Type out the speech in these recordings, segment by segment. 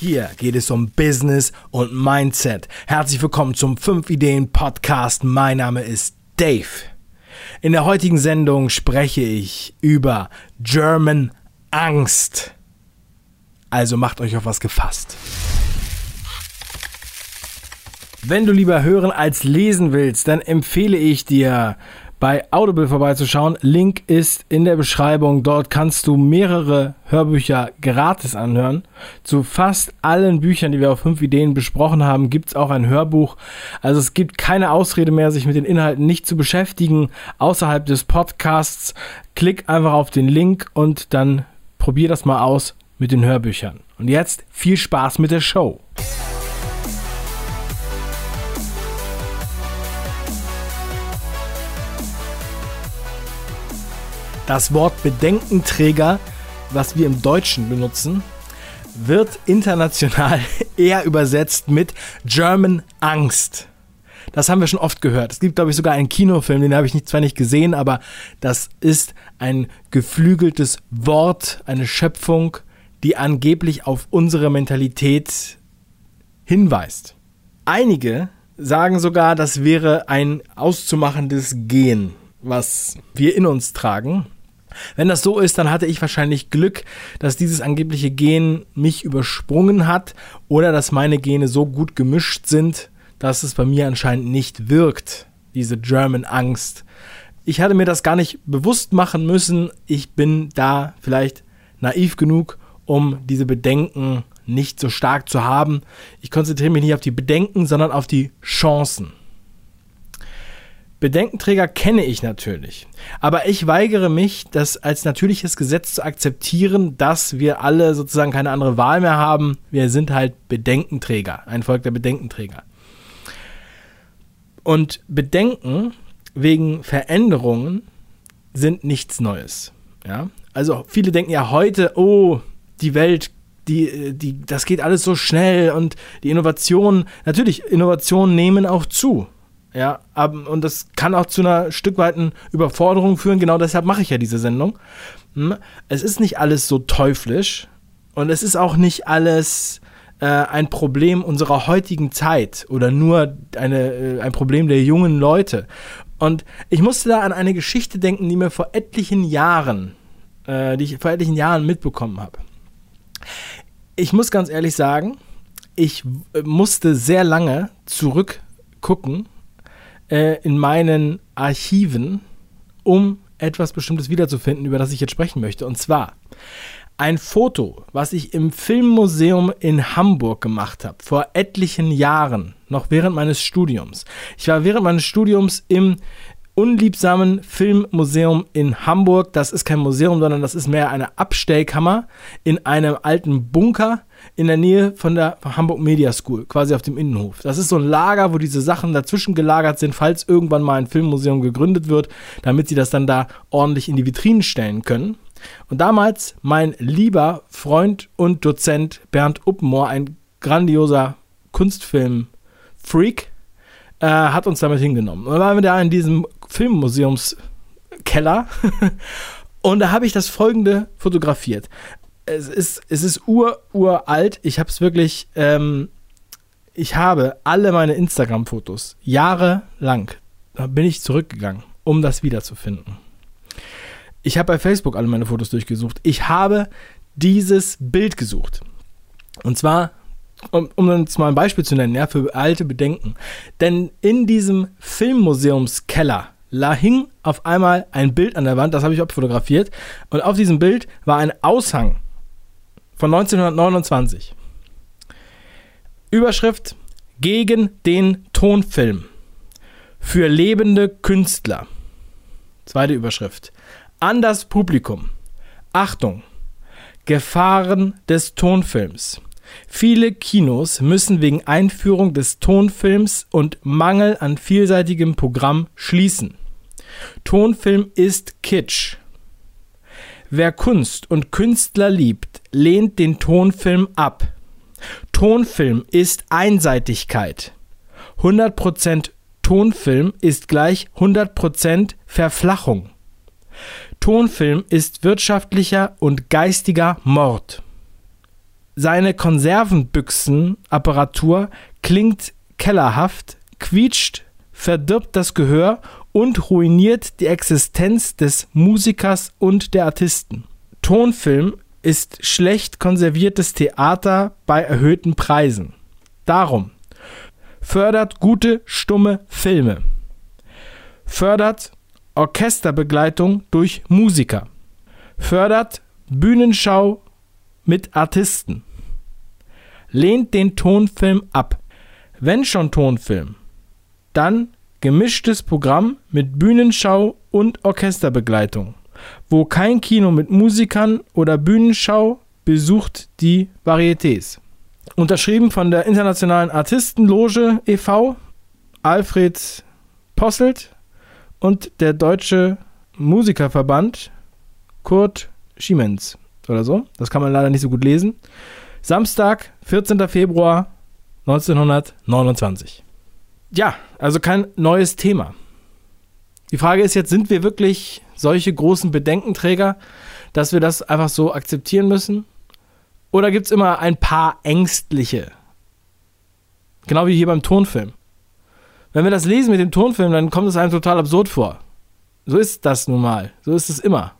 Hier geht es um Business und Mindset. Herzlich willkommen zum 5 Ideen Podcast. Mein Name ist Dave. In der heutigen Sendung spreche ich über German Angst. Also macht euch auf was gefasst. Wenn du lieber hören als lesen willst, dann empfehle ich dir bei Audible vorbeizuschauen. Link ist in der Beschreibung. Dort kannst du mehrere Hörbücher gratis anhören. Zu fast allen Büchern, die wir auf 5 Ideen besprochen haben, gibt es auch ein Hörbuch. Also es gibt keine Ausrede mehr, sich mit den Inhalten nicht zu beschäftigen außerhalb des Podcasts. Klick einfach auf den Link und dann probier das mal aus mit den Hörbüchern. Und jetzt viel Spaß mit der Show. Das Wort Bedenkenträger, was wir im Deutschen benutzen, wird international eher übersetzt mit German Angst. Das haben wir schon oft gehört. Es gibt, glaube ich, sogar einen Kinofilm, den habe ich zwar nicht gesehen, aber das ist ein geflügeltes Wort, eine Schöpfung, die angeblich auf unsere Mentalität hinweist. Einige sagen sogar, das wäre ein auszumachendes Gen, was wir in uns tragen. Wenn das so ist, dann hatte ich wahrscheinlich Glück, dass dieses angebliche Gen mich übersprungen hat oder dass meine Gene so gut gemischt sind, dass es bei mir anscheinend nicht wirkt, diese German Angst. Ich hatte mir das gar nicht bewusst machen müssen. Ich bin da vielleicht naiv genug, um diese Bedenken nicht so stark zu haben. Ich konzentriere mich nicht auf die Bedenken, sondern auf die Chancen. Bedenkenträger kenne ich natürlich. Aber ich weigere mich, das als natürliches Gesetz zu akzeptieren, dass wir alle sozusagen keine andere Wahl mehr haben. Wir sind halt Bedenkenträger, ein Volk der Bedenkenträger. Und Bedenken wegen Veränderungen sind nichts Neues. Ja? Also viele denken ja heute, oh, die Welt die, die, das geht alles so schnell und die Innovationen, natürlich, Innovationen nehmen auch zu. Ja, und das kann auch zu einer Stück weiten Überforderung führen. Genau deshalb mache ich ja diese Sendung. Hm? Es ist nicht alles so teuflisch und es ist auch nicht alles äh, ein Problem unserer heutigen Zeit oder nur eine, äh, ein Problem der jungen Leute. Und ich musste da an eine Geschichte denken, die mir vor etlichen Jahren, äh, die ich vor etlichen Jahren mitbekommen habe. Ich muss ganz ehrlich sagen, ich äh, musste sehr lange zurückgucken äh, in meinen Archiven, um etwas Bestimmtes wiederzufinden, über das ich jetzt sprechen möchte. Und zwar ein Foto, was ich im Filmmuseum in Hamburg gemacht habe, vor etlichen Jahren, noch während meines Studiums. Ich war während meines Studiums im unliebsamen Filmmuseum in Hamburg. Das ist kein Museum, sondern das ist mehr eine Abstellkammer in einem alten Bunker in der Nähe von der Hamburg Media School, quasi auf dem Innenhof. Das ist so ein Lager, wo diese Sachen dazwischen gelagert sind, falls irgendwann mal ein Filmmuseum gegründet wird, damit sie das dann da ordentlich in die Vitrinen stellen können. Und damals mein lieber Freund und Dozent Bernd Uppenmoor, ein grandioser Kunstfilm-Freak, äh, hat uns damit hingenommen. Und dann waren wir da in diesem Filmmuseumskeller und da habe ich das folgende fotografiert es ist, es ist ur, uralt. Ich habe es wirklich, ähm, ich habe alle meine Instagram-Fotos jahrelang, da bin ich zurückgegangen, um das wiederzufinden. Ich habe bei Facebook alle meine Fotos durchgesucht. Ich habe dieses Bild gesucht. Und zwar, um, um jetzt mal ein Beispiel zu nennen, ja, für alte Bedenken. Denn in diesem Filmmuseumskeller da hing auf einmal ein Bild an der Wand, das habe ich abfotografiert. Und auf diesem Bild war ein Aushang von 1929. Überschrift gegen den Tonfilm für lebende Künstler. Zweite Überschrift. An das Publikum. Achtung. Gefahren des Tonfilms. Viele Kinos müssen wegen Einführung des Tonfilms und Mangel an vielseitigem Programm schließen. Tonfilm ist Kitsch. Wer Kunst und Künstler liebt, lehnt den Tonfilm ab. Tonfilm ist Einseitigkeit. 100% Tonfilm ist gleich 100% Verflachung. Tonfilm ist wirtschaftlicher und geistiger Mord. Seine Konservenbüchsenapparatur klingt kellerhaft, quietscht, verdirbt das Gehör und ruiniert die Existenz des Musikers und der Artisten. Tonfilm ist schlecht konserviertes Theater bei erhöhten Preisen. Darum fördert gute stumme Filme. Fördert Orchesterbegleitung durch Musiker. Fördert Bühnenschau mit Artisten. Lehnt den Tonfilm ab. Wenn schon Tonfilm, dann gemischtes Programm mit Bühnenschau und Orchesterbegleitung. Wo kein Kino mit Musikern oder Bühnenschau besucht die Varietés. Unterschrieben von der Internationalen Artistenloge e.V., Alfred Posselt und der Deutsche Musikerverband Kurt Schiemens oder so. Das kann man leider nicht so gut lesen. Samstag, 14. Februar 1929. Ja, also kein neues Thema. Die Frage ist jetzt, sind wir wirklich solche großen Bedenkenträger, dass wir das einfach so akzeptieren müssen? Oder gibt es immer ein paar Ängstliche? Genau wie hier beim Tonfilm. Wenn wir das lesen mit dem Tonfilm, dann kommt es einem total absurd vor. So ist das nun mal. So ist es immer.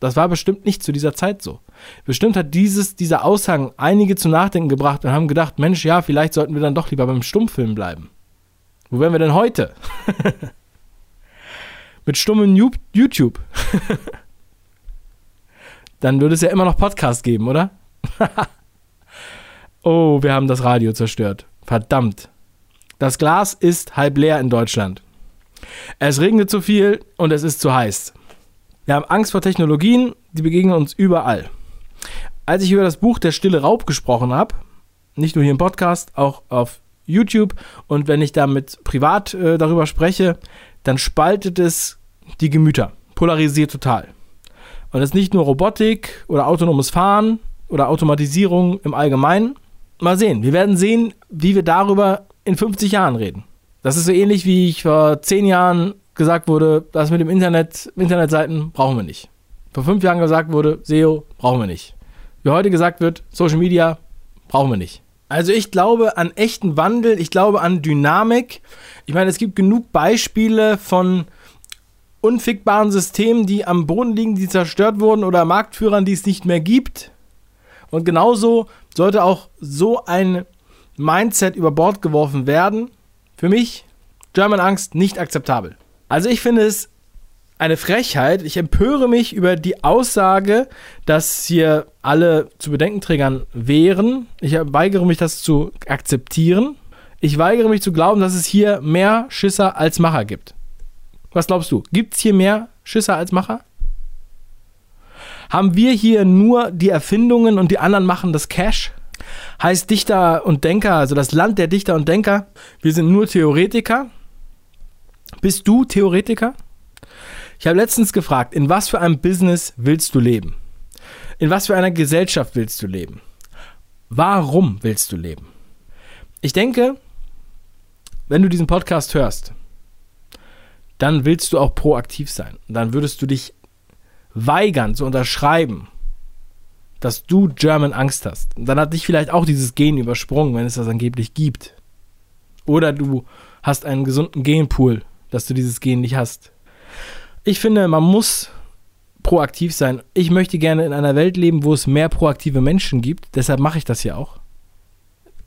Das war bestimmt nicht zu dieser Zeit so. Bestimmt hat dieses, dieser Aushang einige zum Nachdenken gebracht und haben gedacht, Mensch, ja, vielleicht sollten wir dann doch lieber beim Stummfilm bleiben. Wo wären wir denn heute? Mit stummem YouTube. dann würde es ja immer noch Podcast geben, oder? oh, wir haben das Radio zerstört. Verdammt. Das Glas ist halb leer in Deutschland. Es regnet zu viel und es ist zu heiß. Wir haben Angst vor Technologien, die begegnen uns überall. Als ich über das Buch Der stille Raub gesprochen habe, nicht nur hier im Podcast, auch auf YouTube und wenn ich damit privat äh, darüber spreche, dann spaltet es die Gemüter, polarisiert total. Und es ist nicht nur Robotik oder autonomes Fahren oder Automatisierung im Allgemeinen. Mal sehen, wir werden sehen, wie wir darüber in 50 Jahren reden. Das ist so ähnlich wie ich vor 10 Jahren gesagt wurde, das mit dem Internet, Internetseiten brauchen wir nicht. Vor fünf Jahren gesagt wurde, SEO brauchen wir nicht. Wie heute gesagt wird, Social Media brauchen wir nicht. Also ich glaube an echten Wandel, ich glaube an Dynamik. Ich meine, es gibt genug Beispiele von unfickbaren Systemen, die am Boden liegen, die zerstört wurden oder Marktführern, die es nicht mehr gibt. Und genauso sollte auch so ein Mindset über Bord geworfen werden. Für mich German Angst nicht akzeptabel. Also ich finde es eine Frechheit. Ich empöre mich über die Aussage, dass hier alle zu Bedenkenträgern wären. Ich weigere mich, das zu akzeptieren. Ich weigere mich zu glauben, dass es hier mehr Schisser als Macher gibt. Was glaubst du? Gibt es hier mehr Schisser als Macher? Haben wir hier nur die Erfindungen und die anderen machen das Cash? Heißt Dichter und Denker, also das Land der Dichter und Denker, wir sind nur Theoretiker? Bist du Theoretiker? Ich habe letztens gefragt, in was für einem Business willst du leben? In was für einer Gesellschaft willst du leben? Warum willst du leben? Ich denke, wenn du diesen Podcast hörst, dann willst du auch proaktiv sein. Dann würdest du dich weigern zu unterschreiben, dass du German Angst hast. Und dann hat dich vielleicht auch dieses Gen übersprungen, wenn es das angeblich gibt. Oder du hast einen gesunden Genpool dass du dieses Gen nicht hast. Ich finde, man muss proaktiv sein. Ich möchte gerne in einer Welt leben, wo es mehr proaktive Menschen gibt. Deshalb mache ich das ja auch.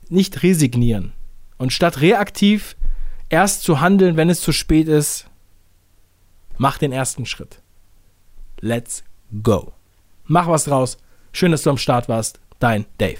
Nicht resignieren. Und statt reaktiv erst zu handeln, wenn es zu spät ist, mach den ersten Schritt. Let's go. Mach was draus. Schön, dass du am Start warst. Dein Dave.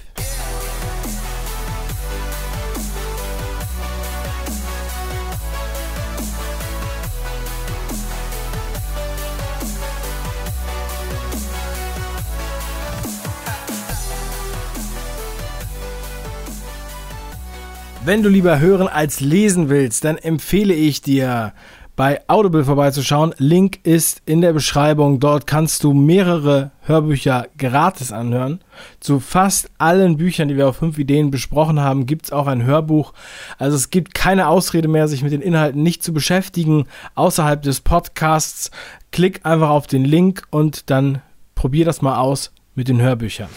Wenn du lieber hören als lesen willst, dann empfehle ich dir bei Audible vorbeizuschauen. Link ist in der Beschreibung. Dort kannst du mehrere Hörbücher gratis anhören. Zu fast allen Büchern, die wir auf 5 Ideen besprochen haben, gibt es auch ein Hörbuch. Also es gibt keine Ausrede mehr, sich mit den Inhalten nicht zu beschäftigen außerhalb des Podcasts. Klick einfach auf den Link und dann probier das mal aus mit den Hörbüchern.